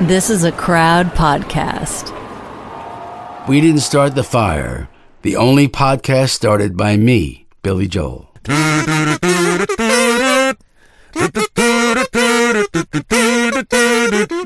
This is a crowd podcast. We didn't start the fire. The only podcast started by me, Billy Joel.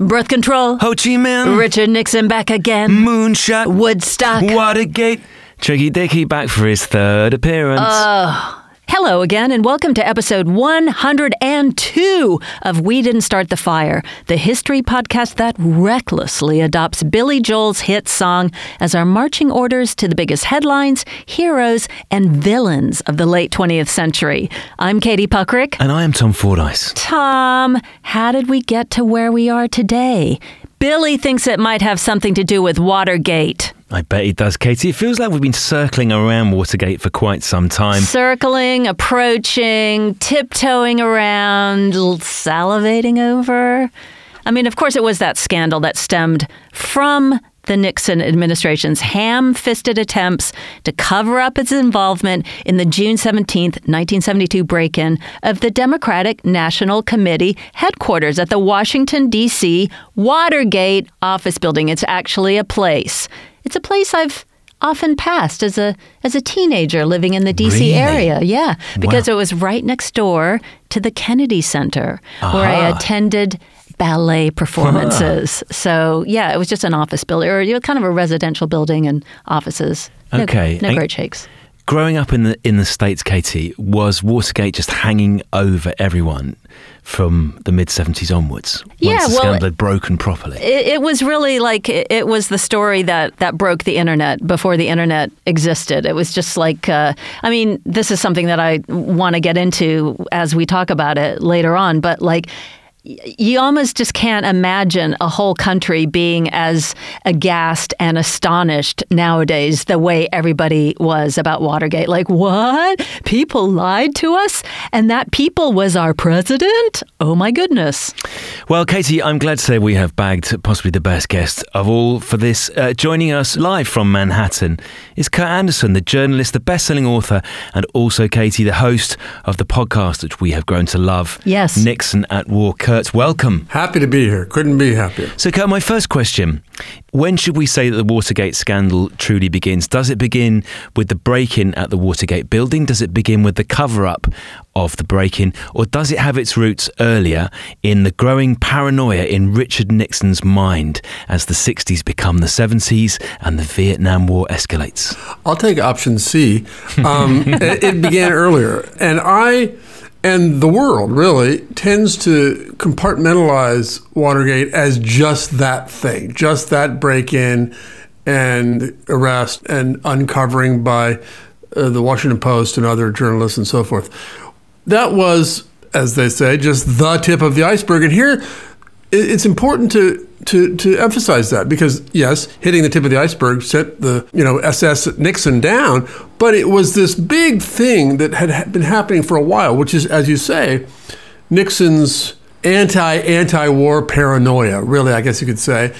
Birth control. Ho Chi Minh, Richard Nixon back again. Moonshot, Woodstock. Watergate, Tricky Dicky back for his third appearance. Hello again, and welcome to episode 102 of We Didn't Start the Fire, the history podcast that recklessly adopts Billy Joel's hit song as our marching orders to the biggest headlines, heroes, and villains of the late 20th century. I'm Katie Puckrick. and I am Tom Fordyce. Tom, how did we get to where we are today? Billy thinks it might have something to do with Watergate. I bet he does, Katie. It feels like we've been circling around Watergate for quite some time. Circling, approaching, tiptoeing around, salivating over. I mean, of course, it was that scandal that stemmed from the Nixon administration's ham fisted attempts to cover up its involvement in the June 17th, 1972 break in of the Democratic National Committee headquarters at the Washington, D.C. Watergate office building. It's actually a place. It's a place I've often passed as a as a teenager living in the DC Really? area. Yeah, because Wow. it was right next door to the Kennedy Center where I attended ballet performances. So yeah, it was just an office building or you know, kind of a residential building and offices. No, Okay, no and- great shakes. Growing up in the in the states, Katie, was Watergate just hanging over everyone from the mid seventies onwards? Yeah, once the well, scandal had broken properly. It, it was really like it, it was the story that that broke the internet before the internet existed. It was just like uh, I mean, this is something that I want to get into as we talk about it later on. But like. You almost just can't imagine a whole country being as aghast and astonished nowadays the way everybody was about Watergate. Like, what? People lied to us? And that people was our president? Oh my goodness. Well, Katie, I'm glad to say we have bagged possibly the best guest of all for this. Uh, joining us live from Manhattan is Kurt Andersen, the journalist, the best-selling author, and also Katie, the host of the podcast which we have grown to love. Yes. Nixon at War. Kurt, welcome. Happy to be here. Couldn't be happier. So, Kurt, my first question: When should we say that the Watergate scandal truly begins? Does it begin with the break-in at the Watergate building? Does it begin with the cover-up of the break-in, or does it have its roots earlier in the growing paranoia in Richard Nixon's mind as the '60s become the '70s and the Vietnam War escalates? I'll take option C. Um, it, it began earlier, and I and the world really tends to compartmentalize Watergate as just that thing, just that break-in and arrest and uncovering by uh, the Washington Post and other journalists and so forth. That was, as they say, just the tip of the iceberg. And here, it's important to to to emphasize that because yes, hitting the tip of the iceberg sent the you know SS Nixon down, but it was this big thing that had been happening for a while, which is, as you say, Nixon's anti anti war paranoia. Really, I guess you could say.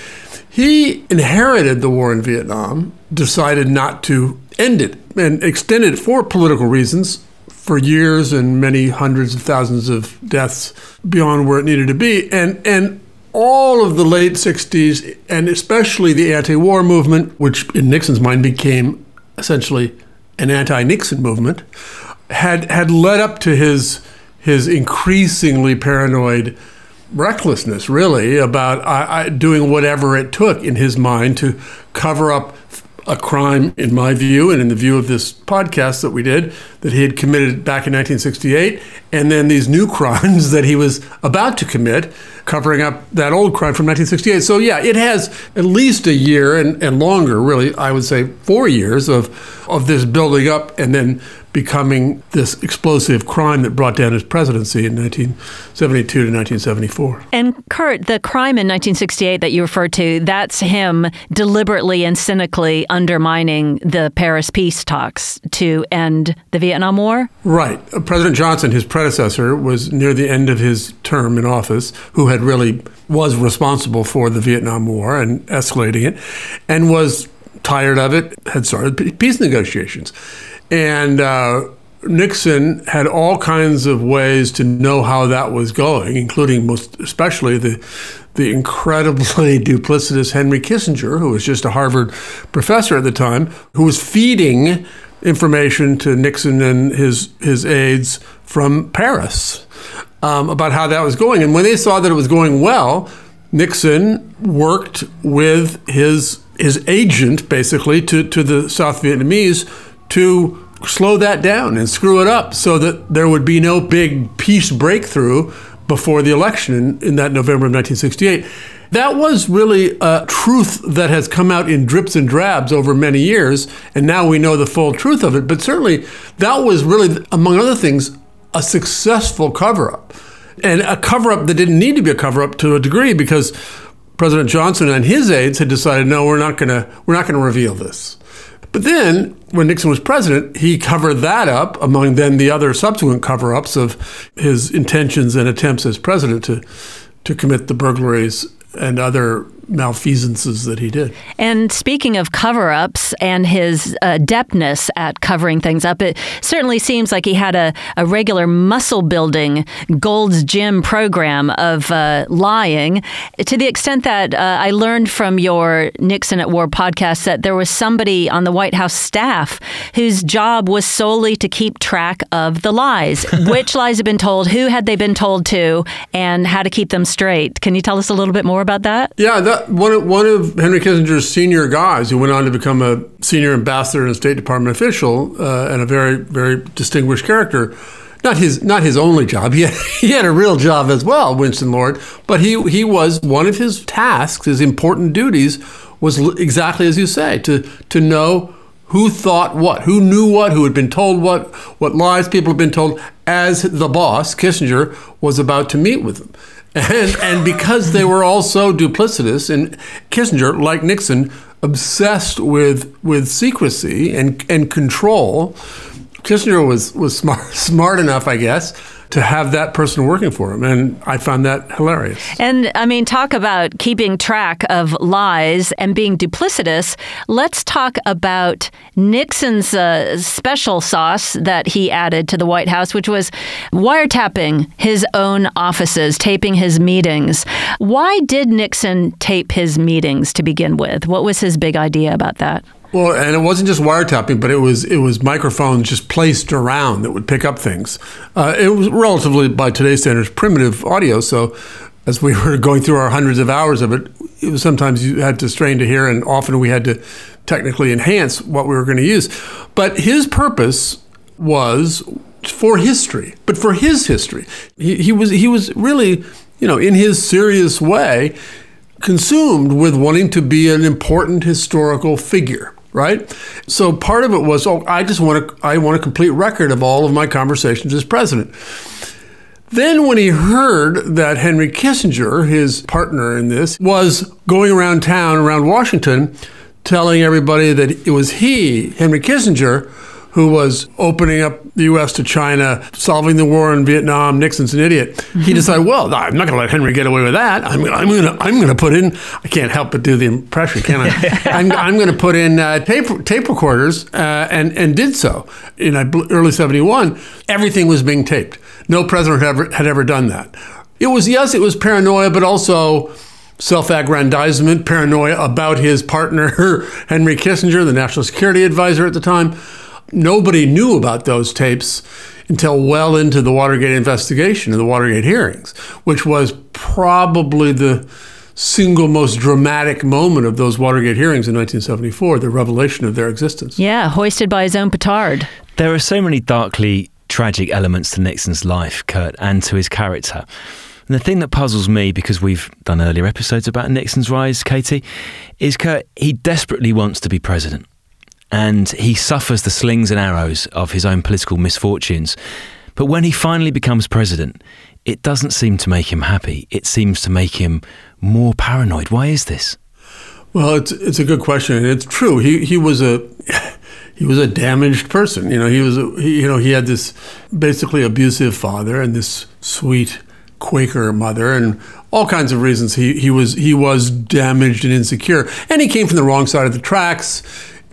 He inherited the war in Vietnam, decided not to end it, and extended it for political reasons for years and many hundreds of thousands of deaths beyond where it needed to be. And and all of the late 60s and especially the anti-war movement, which in Nixon's mind became essentially an anti-Nixon movement, had had led up to his his increasingly paranoid recklessness, really, about I, I, doing whatever it took in his mind to cover up a crime, in my view, and in the view of this podcast that we did, that he had committed back in 1968, and then these new crimes that he was about to commit, covering up that old crime from 1968. So, yeah, it has at least a year and, and longer, really, I would say four years of, of this building up and then becoming this explosive crime that brought down his presidency in 1972 to 1974. And Kurt, the crime in 1968 that you referred to, that's him deliberately and cynically undermining the Paris peace talks to end the Vietnam War? Right. Uh, President Johnson, his predecessor, was near the end of his term in office, who had really was responsible for the Vietnam War and escalating it, and was tired of it, had started peace negotiations. And uh, Nixon had all kinds of ways to know how that was going, including most especially the the incredibly duplicitous Henry Kissinger, who was just a Harvard professor at the time, who was feeding information to Nixon and his his aides from Paris um, about how that was going. And when they saw that it was going well, Nixon worked with his his agent basically to, to the South Vietnamese to slow that down and screw it up so that there would be no big peace breakthrough before the election in, in that November of 1968. That was really a truth that has come out in drips and drabs over many years, and now we know the full truth of it. But certainly, that was really, among other things, a successful cover up. And a cover up that didn't need to be a cover up to a degree because President Johnson and his aides had decided, no, we're not going to we're not going to reveal this. But then, when Nixon was president, he covered that up among then the other subsequent cover ups of his intentions and attempts as president to, to commit the burglaries and other malfeasances that he did. And speaking of cover ups and his adeptness at covering things up, it certainly seems like he had a, a regular muscle building Gold's Gym program of uh, lying to the extent that uh, I learned from your Nixon at War podcast that there was somebody on the White House staff whose job was solely to keep track of the lies. Which lies have been told, who had they been told to, and how to keep them straight. Can you tell us a little bit more about that? Yeah, that, one, of, one of Henry Kissinger's senior guys who went on to become a senior ambassador and a State Department official uh, and a very, very distinguished character. Not his, not his only job. He had, he had a real job as well, Winston Lord. But he, he was one of his tasks, his important duties, was exactly as you say, to, to know who thought what, who knew what, who had been told what, what lies people had been told, as the boss, Kissinger, was about to meet with them. And, and because they were all so duplicitous, and Kissinger, like Nixon, obsessed with, with secrecy and, and control, Kissinger was, was smart, smart enough, I guess, to have that person working for him. And I found that hilarious. And I mean, talk about keeping track of lies and being duplicitous. Let's talk about Nixon's uh, special sauce that he added to the White House, which was wiretapping his own offices, taping his meetings. Why did Nixon tape his meetings to begin with? What was his big idea about that? Well, and it wasn't just wiretapping, but it was it was microphones just placed around that would pick up things. Uh, it was relatively, by today's standards, primitive audio. So, as we were going through our hundreds of hours of it, it was sometimes you had to strain to hear, and often we had to technically enhance what we were going to use. But his purpose was for history, but for his history. He, he was he was really, you know, in his serious way, consumed with wanting to be an important historical figure right? So part of it was, oh, I just want to, I want a complete record of all of my conversations as president. Then, when he heard that Henry Kissinger, his partner in this, was going around town, around Washington, telling everybody that it was he, Henry Kissinger, who was opening up the U.S. to China, solving the war in Vietnam. Nixon's an idiot. He decided, well, I'm not going to let Henry get away with that. I'm, I'm going to I'm going to put in. I can't help but do the impression, can I? I'm, I'm going to put in uh, tape tape recorders, uh, and and did so in early '71. Everything was being taped. No president had ever had ever done that. It was yes, it was paranoia, but also self-aggrandizement, paranoia about his partner Henry Kissinger, the national security advisor at the time nobody knew about those tapes until well into the Watergate investigation and the Watergate hearings, which was probably the single most dramatic moment of those Watergate hearings in 1974, the revelation of their existence. Yeah, hoisted by his own petard. There are so many darkly tragic elements to Nixon's life, Kurt, and to his character. And the thing that puzzles me, because we've done earlier episodes about Nixon's rise, Katie, is Kurt, he desperately wants to be president and he suffers the slings and arrows of his own political misfortunes. But when he finally becomes president, it doesn't seem to make him happy. It seems to make him more paranoid. Why is this? Well, it's it's a good question, and it's true. He he was a he was a damaged person. You know, he was a, he, you know he had this basically abusive father and this sweet Quaker mother, and all kinds of reasons he he was he was damaged and insecure, and he came from the wrong side of the tracks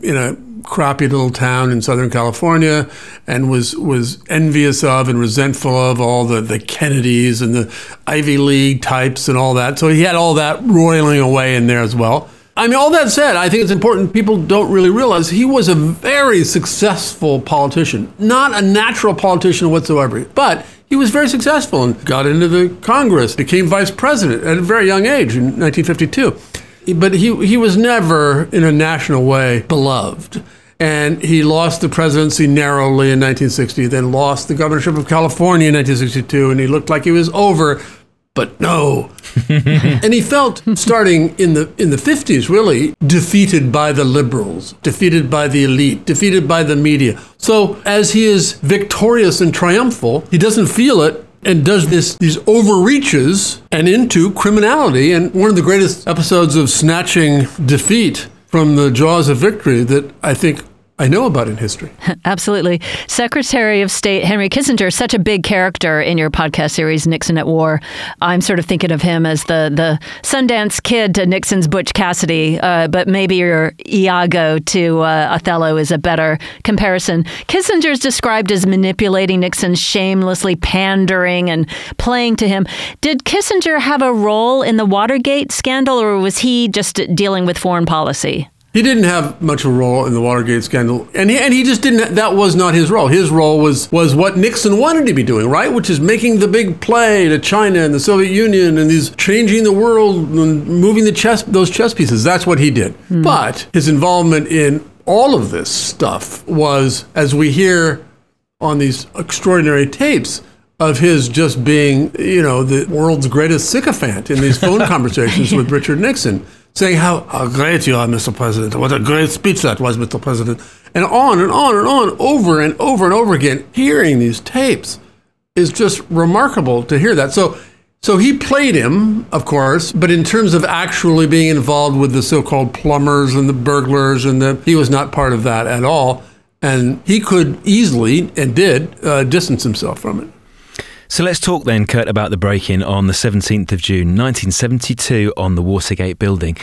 in a crappy little town in Southern California and was, was envious of and resentful of all the, the Kennedys and the Ivy League types and all that. So he had all that roiling away in there as well. I mean, all that said, I think it's important. People don't really realize he was a very successful politician, not a natural politician whatsoever, but he was very successful and got into the Congress, became vice president at a very young age in 1952. But he, he was never, in a national way, beloved. And he lost the presidency narrowly in 1960, then lost the governorship of California in 1962, and he looked like he was over but no. and he felt starting in the in the 50s really defeated by the liberals, defeated by the elite, defeated by the media. So as he is victorious and triumphal, he doesn't feel it and does this these overreaches and into criminality. And one of the greatest episodes of snatching defeat from the jaws of victory that I think I know about in history. Absolutely. Secretary of State Henry Kissinger, such a big character in your podcast series, Nixon at War. I'm sort of thinking of him as the, the Sundance kid to Nixon's Butch Cassidy, uh, but maybe your Iago to uh, Othello is a better comparison. Kissinger is described as manipulating Nixon, shamelessly pandering and playing to him. Did Kissinger have a role in the Watergate scandal, or was he just dealing with foreign policy? He didn't have much of a role in the Watergate scandal, and he, and he just didn't. That was not his role. His role was was what Nixon wanted to be doing, right? Which is making the big play to China and the Soviet Union and these changing the world and moving the chess those chess pieces. That's what he did. Mm. But his involvement in all of this stuff was, as we hear on these extraordinary tapes, of his just being, you know, the world's greatest sycophant in these phone conversations with Richard Nixon saying how, how great you are, Mr. President. What a great speech that was, Mr. President. And on and on and on, over and over and over again, hearing these tapes is just remarkable to hear that. So, so he played him, of course, but in terms of actually being involved with the so-called plumbers and the burglars, and the, he was not part of that at all. And he could easily and did uh, distance himself from it. So let's talk then, Kurt, about the break in on the 17th of June 1972 on the Watergate building.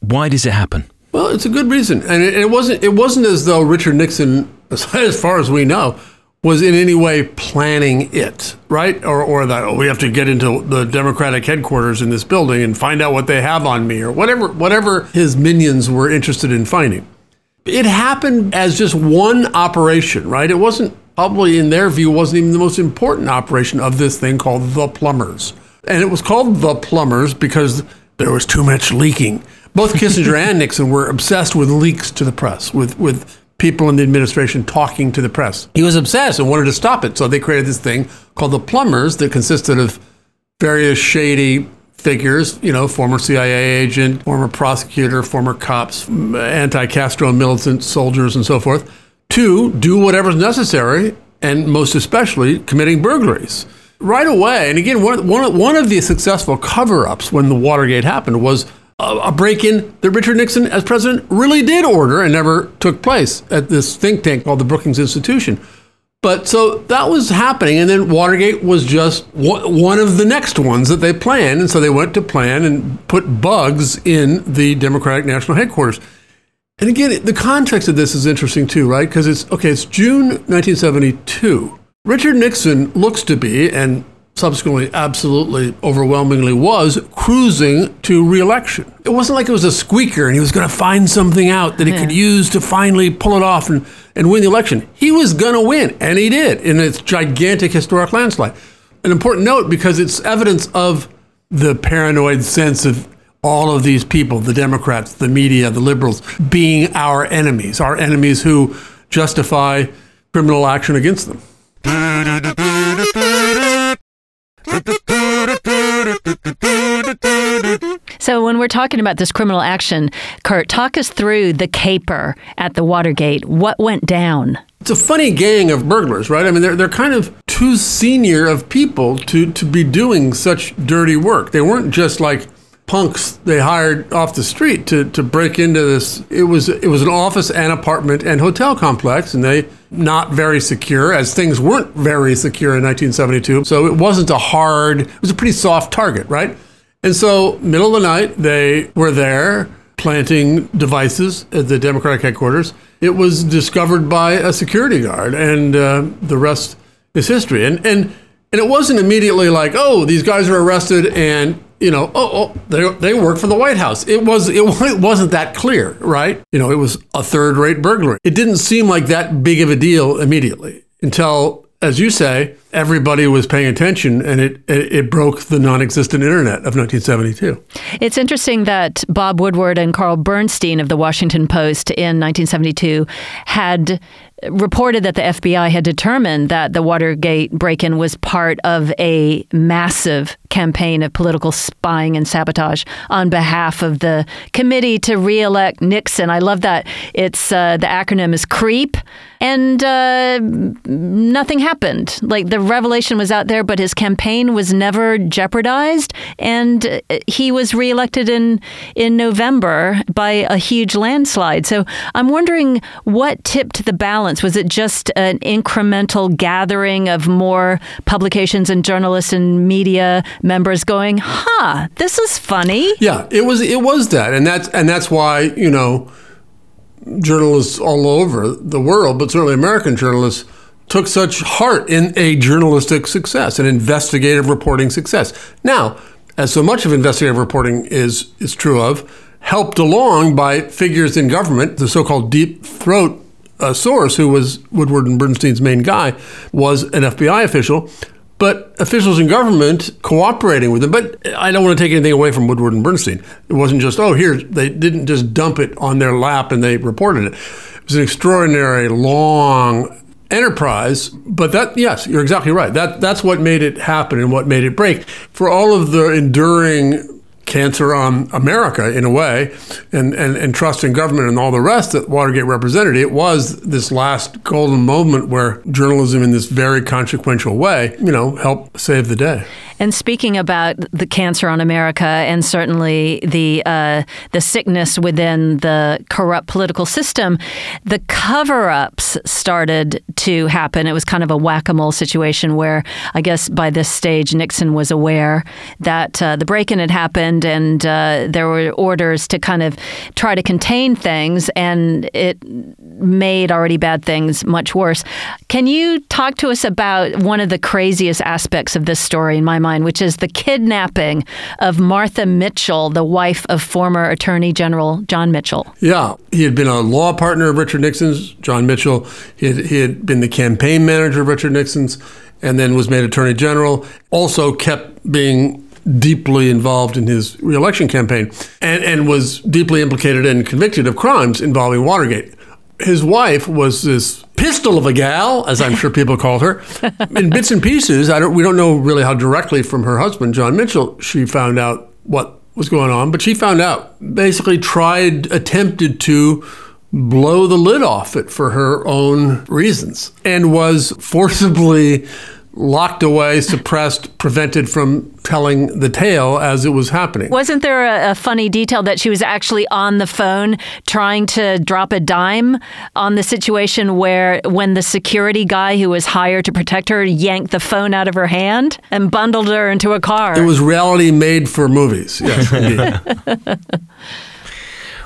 Why does it happen? Well, it's a good reason. And it, it wasn't it wasn't as though Richard Nixon, as far as we know, was in any way planning it, right? Or, or that oh, we have to get into the Democratic headquarters in this building and find out what they have on me, or whatever whatever his minions were interested in finding. It happened as just one operation, right? It wasn't probably in their view wasn't even the most important operation of this thing called the plumbers. And it was called the plumbers because there was too much leaking. Both Kissinger and Nixon were obsessed with leaks to the press, with, with people in the administration talking to the press. He was obsessed and wanted to stop it. So they created this thing called the plumbers that consisted of various shady figures, you know, former CIA agent, former prosecutor, former cops, anti Castro militant soldiers, and so forth to do whatever's necessary, and most especially committing burglaries. Right away, and again, one, one, one of the successful cover ups when the Watergate happened was a, a break in that Richard Nixon, as president, really did order and never took place at this think tank called the Brookings Institution. But so that was happening, and then Watergate was just one of the next ones that they planned. And so they went to plan and put bugs in the Democratic National Headquarters. And again, the context of this is interesting too, right? Because it's okay, it's June 1972. Richard Nixon looks to be, and subsequently absolutely overwhelmingly was, cruising to reelection. It wasn't like it was a squeaker and he was going to find something out that he yeah. could use to finally pull it off and, and win the election. He was going to win, and he did in its gigantic historic landslide. An important note because it's evidence of the paranoid sense of all of these people, the Democrats, the media, the liberals, being our enemies, our enemies who justify criminal action against them. So, when we're talking about this criminal action, Kurt, talk us through the caper at the Watergate. What went down? It's a funny gang of burglars, right? I mean, they're, they're kind of too senior of people to, to be doing such dirty work. They weren't just like punks they hired off the street to, to break into this. It was it was an office and apartment and hotel complex, and they not very secure as things weren't very secure in 1972. So it wasn't a hard. It was a pretty soft target, right? And so middle of the night they were there planting devices at the Democratic headquarters. It was discovered by a security guard, and uh, the rest is history. And and and it wasn't immediately like, oh, these guys are arrested, and you know, oh, oh they, they work for the White House. It was it, it wasn't that clear, right? You know, it was a third-rate burglary. It didn't seem like that big of a deal immediately until as you say, everybody was paying attention and it, it, it, broke the non existent internet of 1972. It's interesting that Bob Woodward and Carl Bernstein of the Washington Post in 1972 had reported that the FBI had determined that the Watergate break in was part of a massive campaign of political spying and sabotage on behalf of the committee to reelect Nixon. I love that. It's uh, the acronym is CREEP, and uh, nothing happened. Like the revelation was out there, but his campaign was never jeopardized, and uh, he was reelected in in November by a huge landslide. So I'm wondering what tipped the balance was it just an incremental gathering of more publications and journalists and media members going, "Huh, this is funny"? Yeah, it was. It was that, and that's and that's why you know journalists all over the world, but certainly American journalists took such heart in a journalistic success, an investigative reporting success. Now, as so much of investigative reporting is is true of, helped along by figures in government, the so-called deep throat uh, source, who was Woodward and Bernstein's main guy, was an FBI official. But officials in government cooperating with them. But I don't want to take anything away from Woodward and Bernstein. It wasn't just, oh, here, they didn't just dump it on their lap and they reported it. It was an extraordinary, long enterprise. But that, yes, you're exactly right. That that's what made it happen and what made it break. For all of the enduring cancer on America in a way, and, and, and trust in government and all the rest that Watergate represented. It was this last golden moment where journalism, in this very consequential way, you know, helped save the day. And speaking about the cancer on America, and certainly the uh, the sickness within the corrupt political system, the cover-ups started to happen. It was kind of a whack-a-mole situation where I guess by this stage Nixon was aware that uh, the break-in had happened and uh, there were orders to kind of try to contain things, and it made already bad things much worse. Can you talk to us about one of the craziest aspects of this story in my mind, which is the kidnapping of Martha Mitchell, the wife of former Attorney General John Mitchell? Yeah, he had been a law partner of Richard Nixon's, John Mitchell. He had, he had been the campaign manager of Richard Nixon's and then was made attorney general. Also kept being deeply involved in his reelection campaign and, and was deeply implicated and convicted of crimes involving Watergate. His wife was this pistol of a gal, as I'm sure people called her. In bits and pieces, I don't, we don't know really how directly from her husband, John Mitchell, she found out what was going on, but she found out, basically tried, attempted to blow the lid off it for her own reasons, and was forcibly locked away, suppressed, prevented from telling the tale as it was happening. Wasn't there a, a, funny detail that she was actually on the phone trying to drop a dime on the situation where when the security guy who was hired to protect her yanked the phone out of her hand and bundled her into a car? It was reality made for movies. Yes, indeed.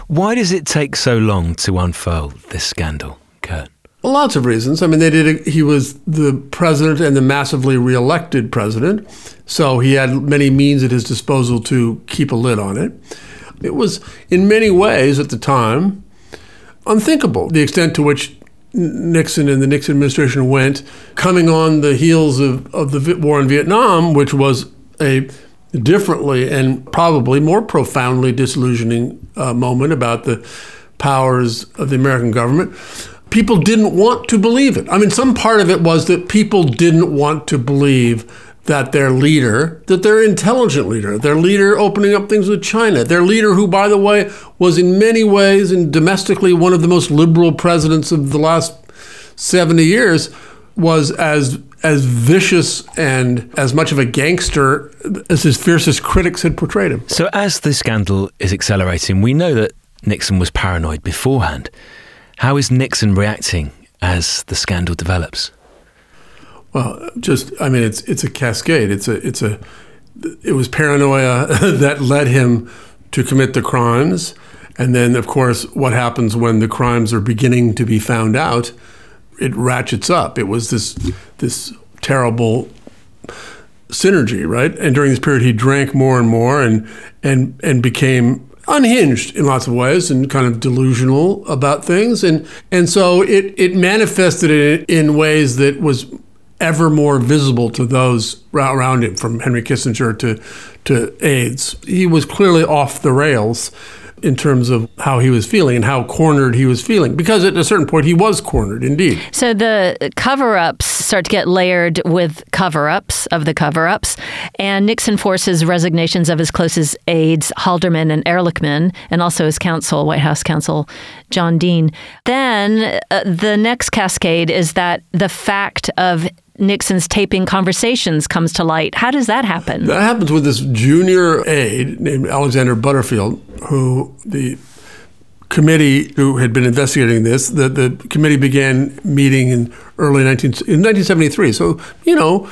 Why does it take so long to unfold this scandal, Kurt? Lots of reasons. I mean, they did. A, he was the president and the massively reelected president, so he had many means at his disposal to keep a lid on it. It was, in many ways, at the time, unthinkable the extent to which Nixon and the Nixon administration went, coming on the heels of, of the war in Vietnam, which was a differently and probably more profoundly disillusioning uh, moment about the powers of the American government people didn't want to believe it. I mean, some part of it was that people didn't want to believe that their leader, that their intelligent leader, their leader opening up things with China, their leader who, by the way, was in many ways and domestically one of the most liberal presidents of the last 70 years, was as as vicious and as much of a gangster as his fiercest critics had portrayed him. So as the scandal is accelerating, we know that Nixon was paranoid beforehand. How is Nixon reacting as the scandal develops? Well, just I mean, it's it's a cascade. It's a it's a it was paranoia that led him to commit the crimes, And then, of course, what happens when the crimes are beginning to be found out? It ratchets up. It was this this terrible synergy, right? And during this period, he drank more and more, and and and became unhinged in lots of ways and kind of delusional about things. And and so it it manifested in, in ways that was ever more visible to those around him from Henry Kissinger to to aides. He was clearly off the rails in terms of how he was feeling and how cornered he was feeling. Because at a certain point, he was cornered, indeed. So the cover ups start to get layered with cover ups of the cover ups. And Nixon forces resignations of his closest aides, Haldeman and Ehrlichman, and also his counsel, White House counsel, John Dean. Then uh, the next cascade is that the fact of Nixon's taping conversations comes to light. How does that happen? That happens with this junior aide named Alexander Butterfield, who the committee who had been investigating this, the, the committee began meeting in early 19, in 1973. So, you know,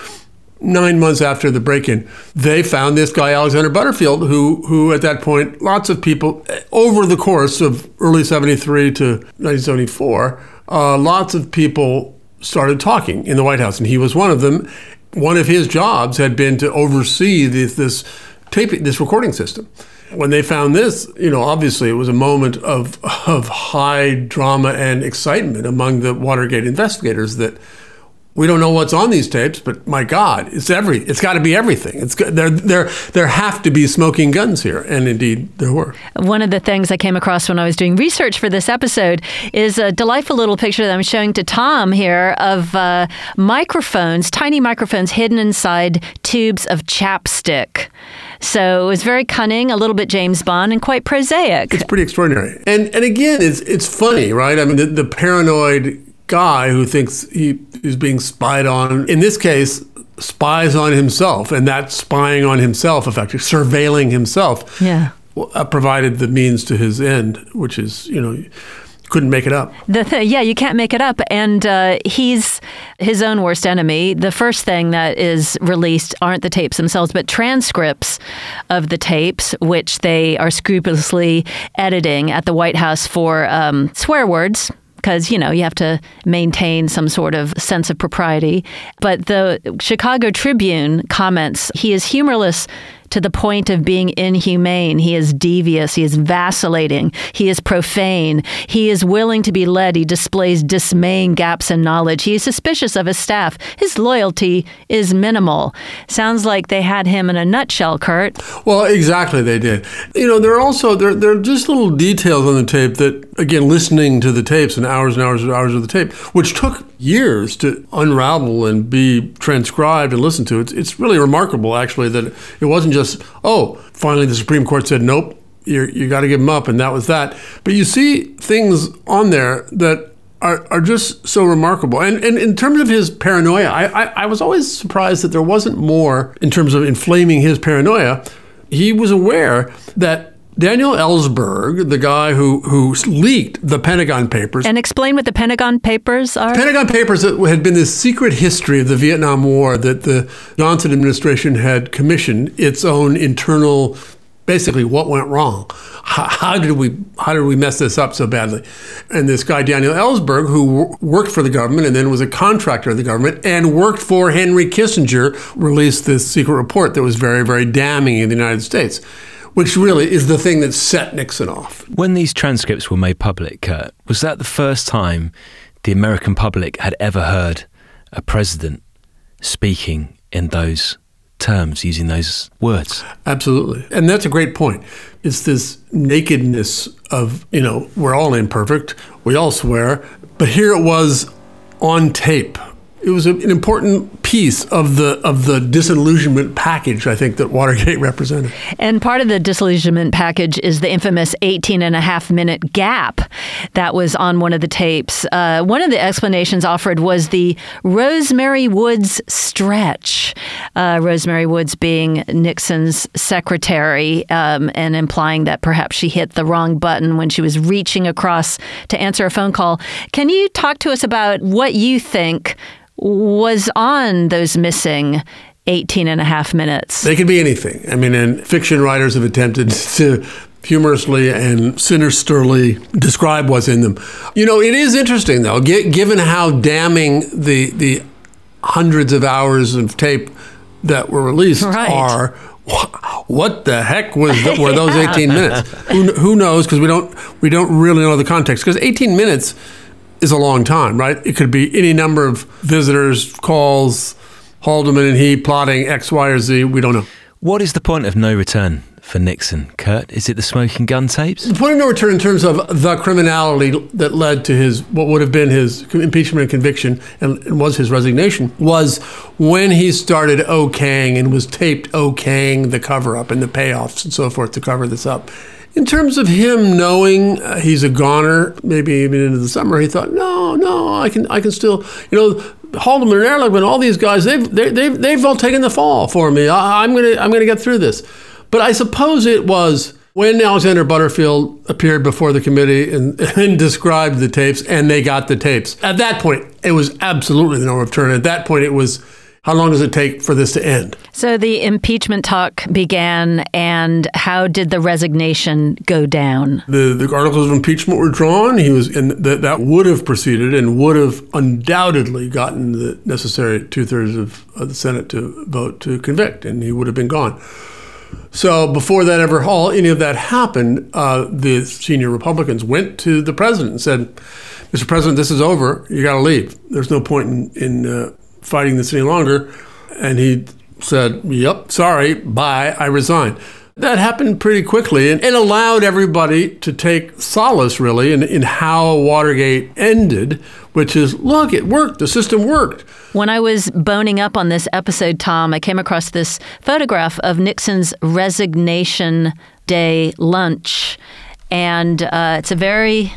nine months after the break-in, they found this guy Alexander Butterfield, who who at that point, lots of people over the course of early '73 to 1974, uh, lots of people started talking in the White House, and he was one of them. One of his jobs had been to oversee this this taping, this recording system. When they found this, you know, obviously it was a moment of of high drama and excitement among the Watergate investigators that we don't know what's on these tapes, but my God, it's every it's got to be everything. It's there there there have to be smoking guns here, and indeed there were. One of the things I came across when I was doing research for this episode is a delightful little picture that I'm showing to Tom here of uh, microphones, tiny microphones hidden inside tubes of chapstick. So it was very cunning, a little bit James Bond, and quite prosaic. It's pretty extraordinary. And and again, it's it's funny, right? I mean, the, the paranoid guy who thinks he is being spied on. In this case, spies on himself, and that spying on himself, effectively surveilling himself, yeah, uh, provided the means to his end, which is you know. Couldn't make it up. The th- yeah, you can't make it up, and uh, he's his own worst enemy. The first thing that is released aren't the tapes themselves, but transcripts of the tapes, which they are scrupulously editing at the White House for um, swear words, because you know you have to maintain some sort of sense of propriety. But the Chicago Tribune comments he is humorless to the point of being inhumane. He is devious. He is vacillating. He is profane. He is willing to be led. He displays dismaying gaps in knowledge. He is suspicious of his staff. His loyalty is minimal. Sounds like they had him in a nutshell, Kurt. Well, exactly, they did. You know, there are also there there are just little details on the tape that, again, listening to the tapes and hours and hours and hours of the tape, which took years to unravel and be transcribed and listened to. It's it's really remarkable, actually, that it wasn't just oh, finally the Supreme Court said, nope, you you got to give them up, and that was that. But you see things on there that are, are just so remarkable. And, and in terms of his paranoia, I, I, I was always surprised that there wasn't more in terms of inflaming his paranoia. He was aware that Daniel Ellsberg, the guy who, who leaked the Pentagon Papers. And explain what the Pentagon Papers are. The Pentagon Papers had been this secret history of the Vietnam War that the Johnson administration had commissioned its own internal basically what went wrong how, how, did we how did we mess this up so badly and this guy daniel ellsberg who worked for the government and then was a contractor of the government and worked for henry kissinger released this secret report that was very very damning in the united states which really is the thing that set Nixon off. When these transcripts were made public, Kurt, was that the first time the American public had ever heard a president speaking in those terms, using those words? Absolutely. And that's a great point. It's this nakedness of, you know, we're all imperfect, we all swear, but here it was on tape it was an important piece of the of the disillusionment package I think that Watergate represented. And part of the disillusionment package is the infamous 18 and a half minute gap that was on one of the tapes. Uh, one of the explanations offered was the Rosemary Woods stretch. Uh, Rosemary Woods being Nixon's secretary um, and implying that perhaps she hit the wrong button when she was reaching across to answer a phone call. Can you talk to us about what you think was on those missing 18 and a half minutes. They could be anything. I mean, and fiction writers have attempted to humorously and sinisterly describe what's in them. You know, it is interesting though, gi- given how damning the the hundreds of hours of tape that were released Right. are. What the heck was th- were those 18 minutes? Who, who knows? Because we don't we don't really know the context. Because 18 minutes is a long time, right? It could be any number of visitors, calls, Haldeman and he plotting X, Y, or Z. We don't know. What is the point of no return for Nixon, Kurt? Is it the smoking gun tapes? The point of no return in terms of the criminality that led to his what would have been his impeachment and conviction and, and was his resignation was when he started okaying and was taped okaying the cover up and the payoffs and so forth to cover this up. In terms of him knowing uh, he's a goner, maybe even into the summer, he thought, no, no, I can, I can still, you know, Haldeman and Ehrlichman, all these guys, they've, they, they've, they've all taken the fall for me. I, I'm gonna, I'm gonna get through this. But I suppose it was when Alexander Butterfield appeared before the committee and, and described the tapes, and they got the tapes. At that point, it was absolutely the norm of return. At that point, it was how long does it take for this to end? So the impeachment talk began, and how did the resignation go down? The, the articles of impeachment were drawn. He was, and that that would have proceeded and would have undoubtedly gotten the necessary two thirds of, of the Senate to vote to convict, and he would have been gone. So before that ever all any of that happened, uh, the senior Republicans went to the president and said, "Mr. President, this is over. You got to leave. There's no point in, in uh, fighting this any longer." And he said, "Yep, sorry, bye. I resign." That happened pretty quickly and it allowed everybody to take solace, really, in, in how Watergate ended, which is look, it worked. The system worked. When I was boning up on this episode, Tom, I came across this photograph of Nixon's resignation day lunch. And uh, it's a very,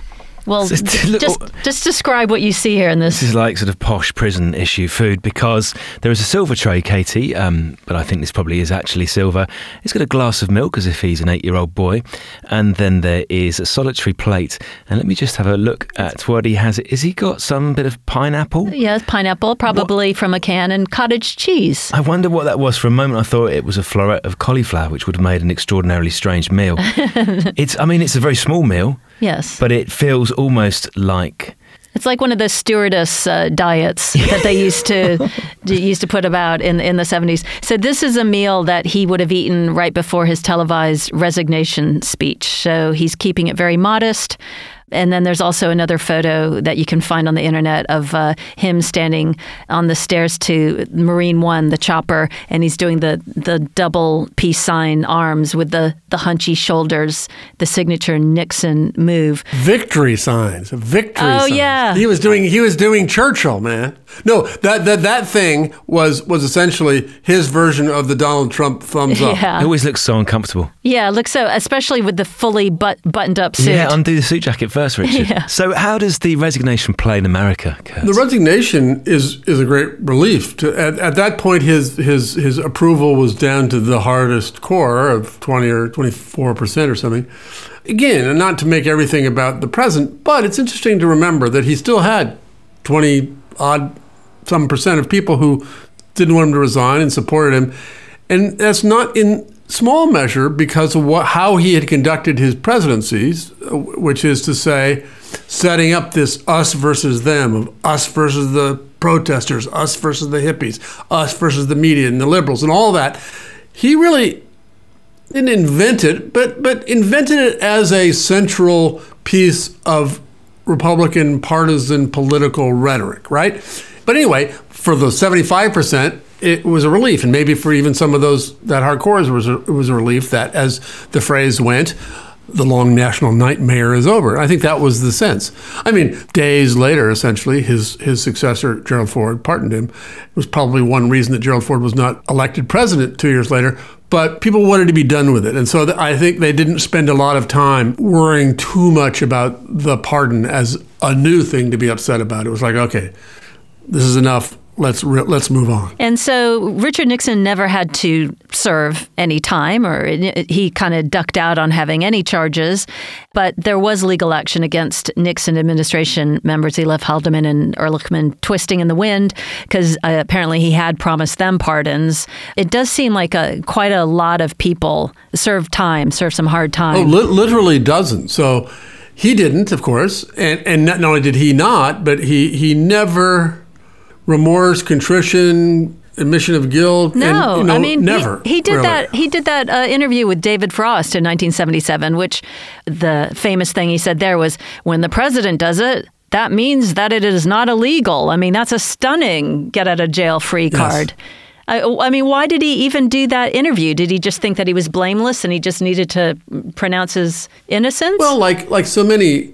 well, Just just, describe what you see here in this. This is like sort of posh prison issue food because there is a silver tray, Katie, um, but I think this probably is actually silver. He's got a glass of milk as if he's an eight year old boy. And then there is a solitary plate. And let me just have a look at what he has. Is he got some bit of pineapple? Yes, pineapple, probably from a can, and cottage cheese. I wonder what that was. For a moment, I thought it was a floret of cauliflower, which would have made an extraordinarily strange meal. it's, I mean, it's a very small meal, Yes. but it feels almost like It's like one of the stewardess uh, diets that they used to used to put about in in the 70s. So this is a meal that he would have eaten right before his televised resignation speech. So he's keeping it very modest. And then there's also another photo that you can find on the internet of uh, him standing on the stairs to Marine One, the chopper, and he's doing the the double peace sign arms with the the hunchy shoulders, the signature Nixon move. victory signs. Victory signs. Oh, signs. yeah. He was doing he was doing Churchill, man. No, that that that thing was was essentially his version of the Donald Trump thumbs up. Yeah. it always looks so uncomfortable. Yeah, it looks so, especially with the fully but, buttoned up suit. Yeah, undo the suit jacket first, Richard. Yeah. So, how does the resignation play in America, Kurt? The resignation is is a great relief. To, at, at that point, his his his approval was down to the hardest core of twenty or twenty four percent or something. Again, and not to make everything about the present, but it's interesting to remember that he still had twenty odd some percent of people who didn't want him to resign and supported him, and that's not in small measure because of what, how he had conducted his presidencies, which is to say, setting up this us versus them, of us versus the protesters, us versus the hippies, us versus the media and the liberals, and all that. He really didn't invent it, but but invented it as a central piece of Republican partisan political rhetoric, right? But anyway, for the seventy-five percent, it was a relief, and maybe for even some of those that hardcore it was a, it was a relief that, as the phrase went, the long national nightmare is over. I think that was the sense. I mean, days later, essentially, his his successor Gerald Ford pardoned him. It was probably one reason that Gerald Ford was not elected president two years later. But people wanted to be done with it, and so I think they didn't spend a lot of time worrying too much about the pardon as a new thing to be upset about. It was like, okay, this is enough. Let's re- let's move on. And so Richard Nixon never had to serve any time, or he kind of ducked out on having any charges. But there was legal action against Nixon administration members, Elif Haldeman and Ehrlichman, twisting in the wind because uh, apparently he had promised them pardons. It does seem like a, quite a lot of people served time, served some hard time. Oh, li- literally dozens. So he didn't, of course, and and not only did he not, but he he never remorse, contrition, admission of guilt. No, and, you know, I mean never. He, he did really. that. He did that uh, interview with David Frost in 1977, which the famous thing he said there was, "When the president does it." That means that it is not illegal. I mean, that's a stunning get out of jail free card. I, I mean, why did he even do that interview? Did he just think that he was blameless and he just needed to pronounce his innocence? Well, like like so many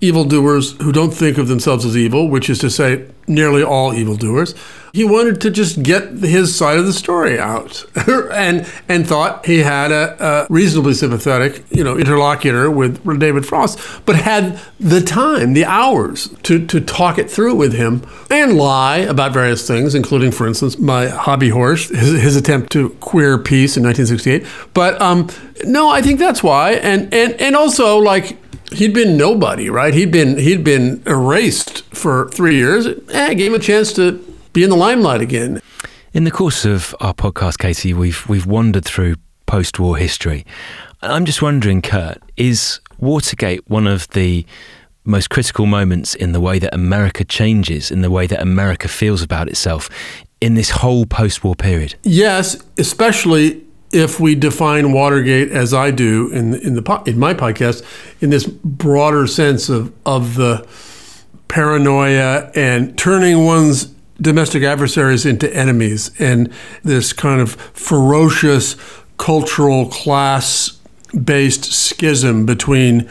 evildoers who don't think of themselves as evil, which is to say, nearly all evildoers, he wanted to just get his side of the story out, and and thought he had a, a reasonably sympathetic, you know, interlocutor with David Frost, but had the time, the hours to to talk it through with him and lie about various things, including, for instance, my hobby horse, his, his attempt to queer peace in 1968. But um, no, I think that's why, and and and also like he'd been nobody, right? He'd been he'd been erased for three years. Eh, gave him a chance to be in the limelight again. In the course of our podcast, Casey, we've we've wandered through post-war history. I'm just wondering, Kurt, is Watergate one of the most critical moments in the way that America changes, in the way that America feels about itself in this whole post-war period? Yes, especially if we define Watergate as I do in in the in my podcast in this broader sense of of the paranoia and turning one's domestic adversaries into enemies and this kind of ferocious cultural class based schism between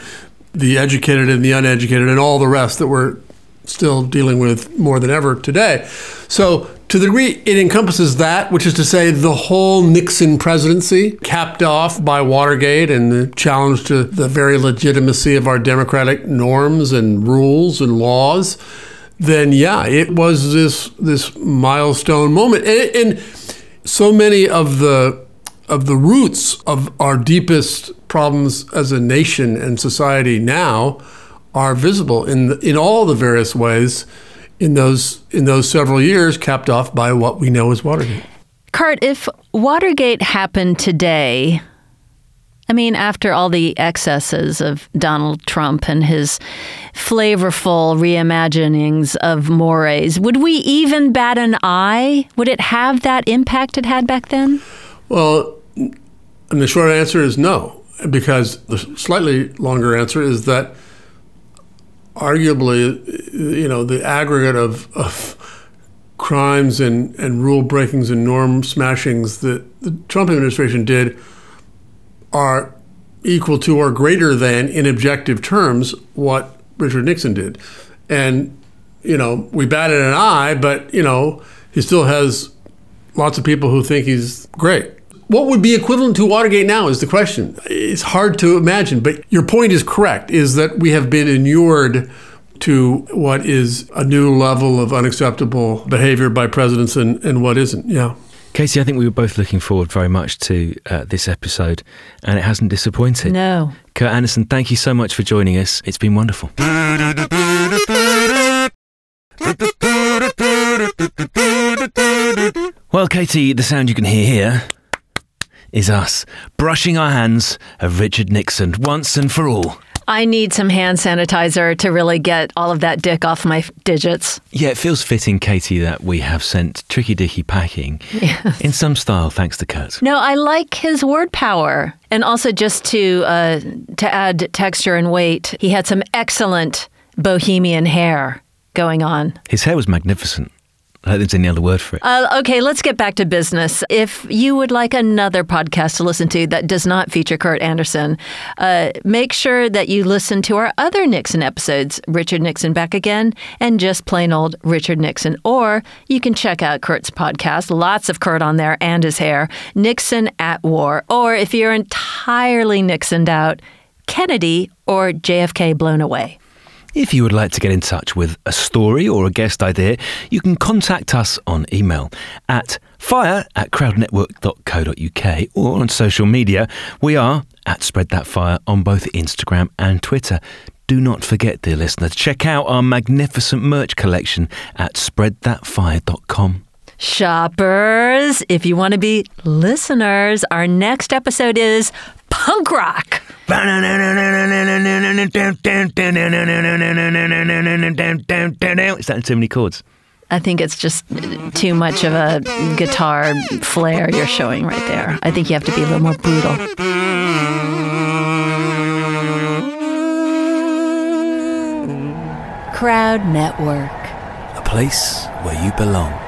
the educated and the uneducated and all the rest that we're still dealing with more than ever today. So, to the degree it encompasses that, which is to say the whole Nixon presidency, capped off by Watergate and the challenge to the very legitimacy of our democratic norms and rules and laws, then yeah, it was this this milestone moment. And, and so many of the of the roots of our deepest problems as a nation and society now are visible in the, in all the various ways in those in those several years capped off by what we know as Watergate. Kurt, if Watergate happened today, I mean, after all the excesses of Donald Trump and his flavorful reimaginings of mores, would we even bat an eye? Would it have that impact it had back then? Well, and the short answer is no, because the slightly longer answer is that arguably, you know, the aggregate of, of crimes and, and rule breakings and norm smashings that the Trump administration did are equal to or greater than, in objective terms, what Richard Nixon did. And, you know, we batted an eye, but, you know, he still has lots of people who think he's great. What would be equivalent to Watergate now is the question. It's hard to imagine, but your point is correct, is that we have been inured to what is a new level of unacceptable behavior by presidents and, and what isn't. Yeah. Casey, I think we were both looking forward very much to uh, this episode, and it hasn't disappointed. No. Kurt Andersen, thank you so much for joining us. It's been wonderful. Well, Katie, the sound you can hear here is us brushing our hands of Richard Nixon once and for all. I need some hand sanitizer to really get all of that dick off my digits. Yeah, it feels fitting, Katie, that we have sent Tricky Dicky packing in some style, thanks to Kurt. No, I like his word power. And also just to uh, to add texture and weight, he had some excellent bohemian hair going on. His hair was magnificent. I don't think there's any other word for it. Uh, okay, let's get back to business. If you would like another podcast to listen to that does not feature Kurt Andersen, uh, make sure that you listen to our other Nixon episodes, Richard Nixon Back Again, and just plain old Richard Nixon. Or you can check out Kurt's podcast, lots of Kurt on there and his hair, Nixon at War. Or if you're entirely Nixoned out, Kennedy or JFK Blown Away. If you would like to get in touch with a story or a guest idea, you can contact us on email at fire at crowdnetwork.co.uk or on social media. We are at Spread That Fire on both Instagram and Twitter. Do not forget, dear listener, to check out our magnificent merch collection at spreadthatfire.com. Shoppers, if you want to be listeners, our next episode is punk rock. Is that in too many chords? I think it's just too much of a guitar flair you're showing right there. I think you have to be a little more brutal. Crowd Network. A place where you belong.